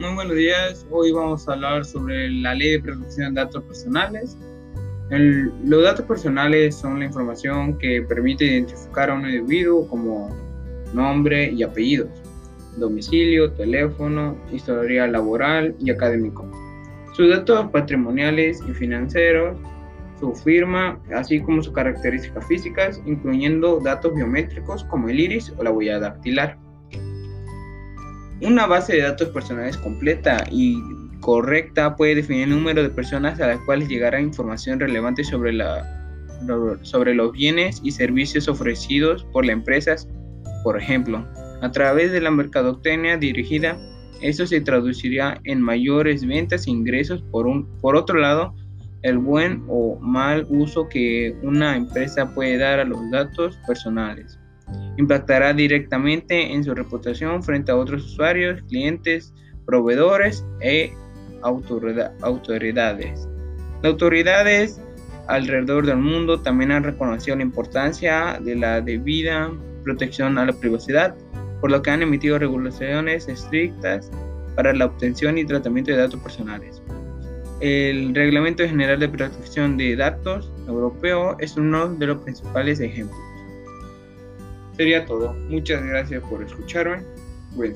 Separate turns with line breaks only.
muy buenos días. Hoy vamos a hablar sobre la ley de protección de datos personales. los datos personales son la información que permite identificar a un individuo como nombre y apellidos, domicilio, teléfono, historia laboral y académico. Sus datos patrimoniales y financieros, su firma, así como sus características físicas, incluyendo datos biométricos como el iris o la huella dactilar. Una base de datos personales completa y correcta puede definir el número de personas a las cuales llegará información relevante sobre, la, sobre los bienes y servicios ofrecidos por las empresas. Por ejemplo, a través de la mercadotecnia dirigida, eso se traduciría en mayores ventas e ingresos. Por, un, por otro lado, el buen o mal uso que una empresa puede dar a los datos personales impactará directamente en su reputación frente a otros usuarios, clientes, proveedores e autoridades. Las autoridades alrededor del mundo también han reconocido la importancia de la debida protección a la privacidad, por lo que han emitido regulaciones estrictas para la obtención y tratamiento de datos personales. El Reglamento General de Protección de Datos Europeo es uno de los principales ejemplos. Sería todo. Muchas gracias por escucharme. Buen.